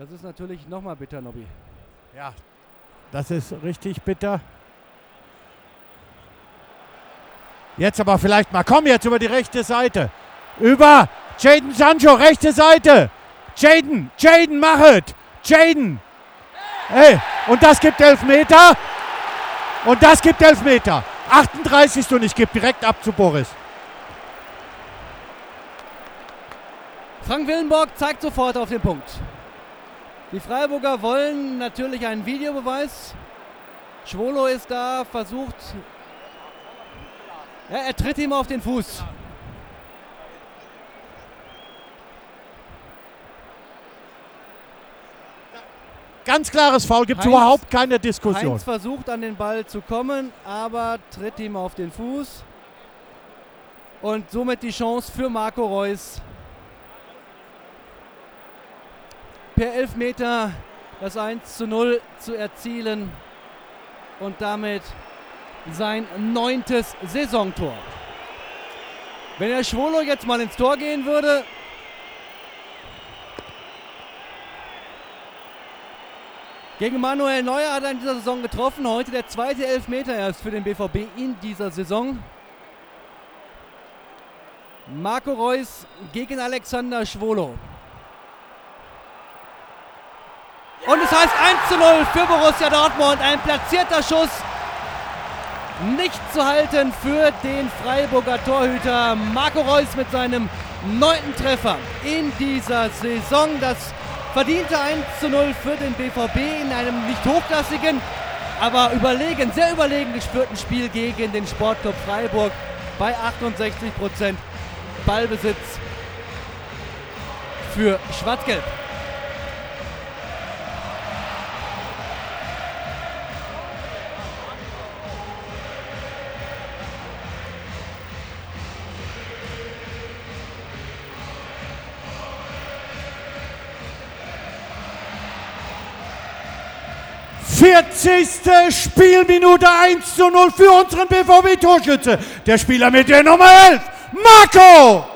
Das ist natürlich nochmal bitter, Nobby. Ja, das ist richtig bitter. Jetzt aber vielleicht mal, komm jetzt über die rechte Seite. Über Jaden Sancho, rechte Seite. Jaden, Jaden, mach es. Jaden. Hey, und das gibt Elfmeter. Und das gibt Elfmeter. 38. und ich gebe direkt ab zu Boris. Frank Willenborg zeigt sofort auf den Punkt. Die Freiburger wollen natürlich einen Videobeweis. Schwolo ist da, versucht. Ja, er tritt ihm auf den Fuß. Ganz klares Foul, gibt es überhaupt keine Diskussion. Heinz versucht an den Ball zu kommen, aber tritt ihm auf den Fuß. Und somit die Chance für Marco Reus. Per Elfmeter das 1 zu 0 zu erzielen. Und damit sein neuntes Saisontor. Wenn der Schwolo jetzt mal ins Tor gehen würde, Gegen Manuel Neuer hat er in dieser Saison getroffen. Heute der zweite Elfmeter erst für den BVB in dieser Saison. Marco Reus gegen Alexander Schwolo. Und es heißt 1 zu 0 für Borussia Dortmund. Ein platzierter Schuss. Nicht zu halten für den Freiburger Torhüter Marco Reus mit seinem neunten Treffer in dieser Saison. Das verdiente 1 zu 0 für den BVB in einem nicht hochklassigen, aber überlegen, sehr überlegen gespürten Spiel gegen den Sportclub Freiburg bei 68 Prozent Ballbesitz für Schwarz-Gelb. Vierzigste Spielminute 1 zu 0 für unseren BVB-Torschütze. Der Spieler mit der Nummer 11, Marco